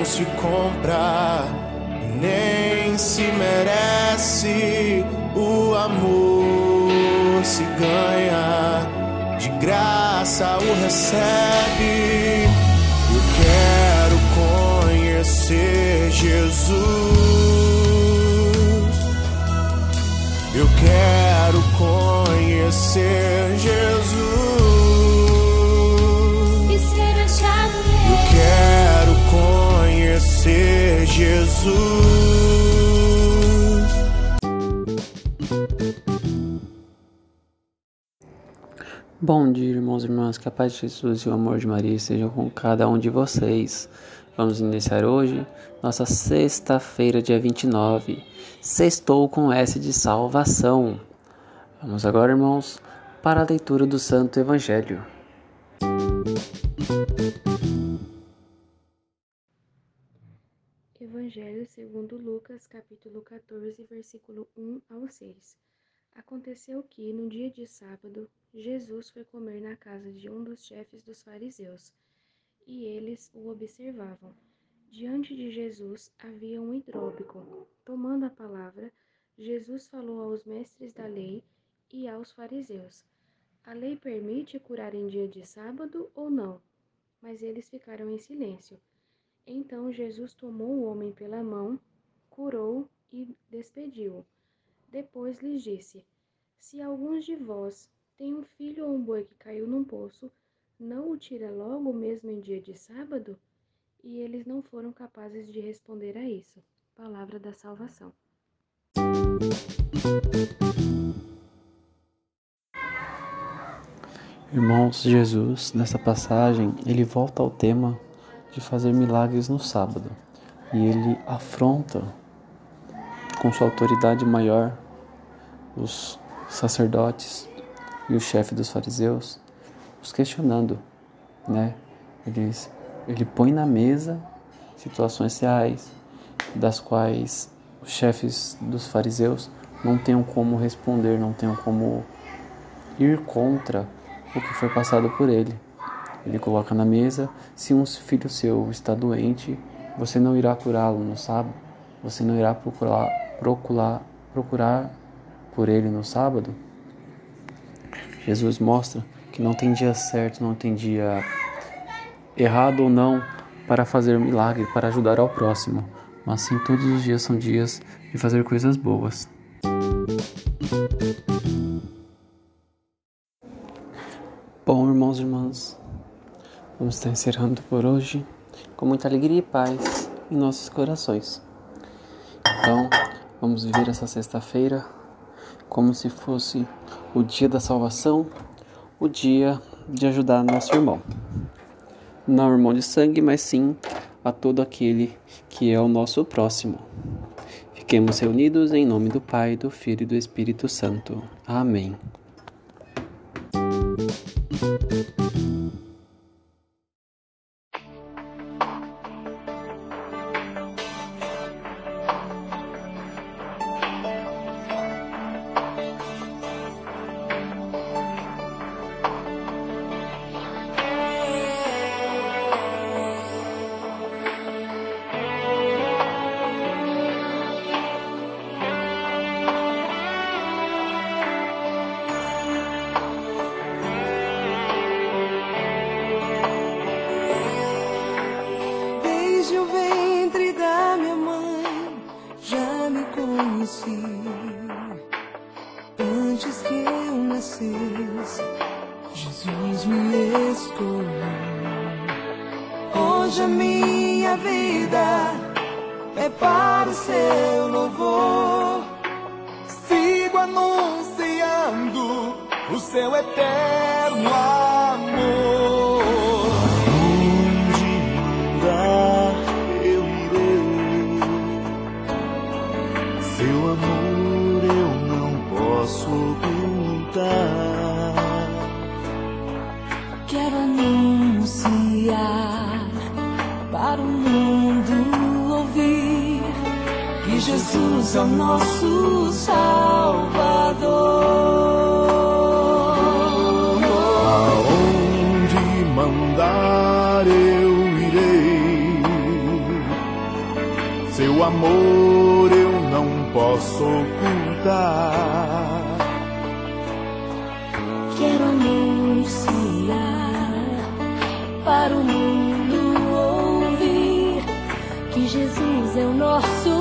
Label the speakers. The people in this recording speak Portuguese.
Speaker 1: Não se compra, nem se merece. O amor se ganha, de graça o recebe. Jesus.
Speaker 2: Bom dia, irmãos e irmãs, que a paz de Jesus e o amor de Maria estejam com cada um de vocês. Vamos iniciar hoje nossa sexta-feira, dia 29. Sextou com S de salvação. Vamos agora, irmãos, para a leitura do Santo Evangelho.
Speaker 3: Evangelho segundo Lucas, capítulo 14, versículo 1 ao 6. Aconteceu que, no dia de sábado, Jesus foi comer na casa de um dos chefes dos fariseus, e eles o observavam. Diante de Jesus havia um hidrópico. Tomando a palavra, Jesus falou aos mestres da lei e aos fariseus: A lei permite curar em dia de sábado ou não? Mas eles ficaram em silêncio. Então Jesus tomou o homem pela mão, curou e despediu-o. Depois lhes disse: Se alguns de vós têm um filho ou um boi que caiu num poço, não o tira logo mesmo em dia de sábado? E eles não foram capazes de responder a isso. Palavra da salvação.
Speaker 2: Irmãos, Jesus, nessa passagem, ele volta ao tema de fazer milagres no sábado e ele afronta com sua autoridade maior os sacerdotes e o chefe dos fariseus, os questionando, né? Eles, ele põe na mesa situações reais das quais os chefes dos fariseus não tenham como responder, não tenham como ir contra o que foi passado por ele. Ele coloca na mesa: se um filho seu está doente, você não irá curá-lo no sábado? Você não irá procurar, procurar, procurar por ele no sábado? Jesus mostra que não tem dia certo, não tem dia errado ou não para fazer um milagre, para ajudar ao próximo. Mas sim, todos os dias são dias de fazer coisas boas. Bom, irmãos e irmãs, vamos estar encerrando por hoje com muita alegria e paz em nossos corações. Então, vamos viver essa sexta-feira como se fosse o dia da salvação, o dia de ajudar nosso irmão. Não irmão de sangue, mas sim a todo aquele que é o nosso próximo. Fiquemos reunidos em nome do Pai, do Filho e do Espírito Santo. Amém.
Speaker 4: Antes que eu nascesse, Jesus me escolheu. Hoje a minha vida é para o seu louvor. Sigo anunciando o seu eterno amor.
Speaker 1: quero anunciar
Speaker 5: para o mundo ouvir que Jesus é o nosso Salvador.
Speaker 6: Aonde mandar eu irei, seu amor eu não posso ocultar
Speaker 5: Jesus é o nosso.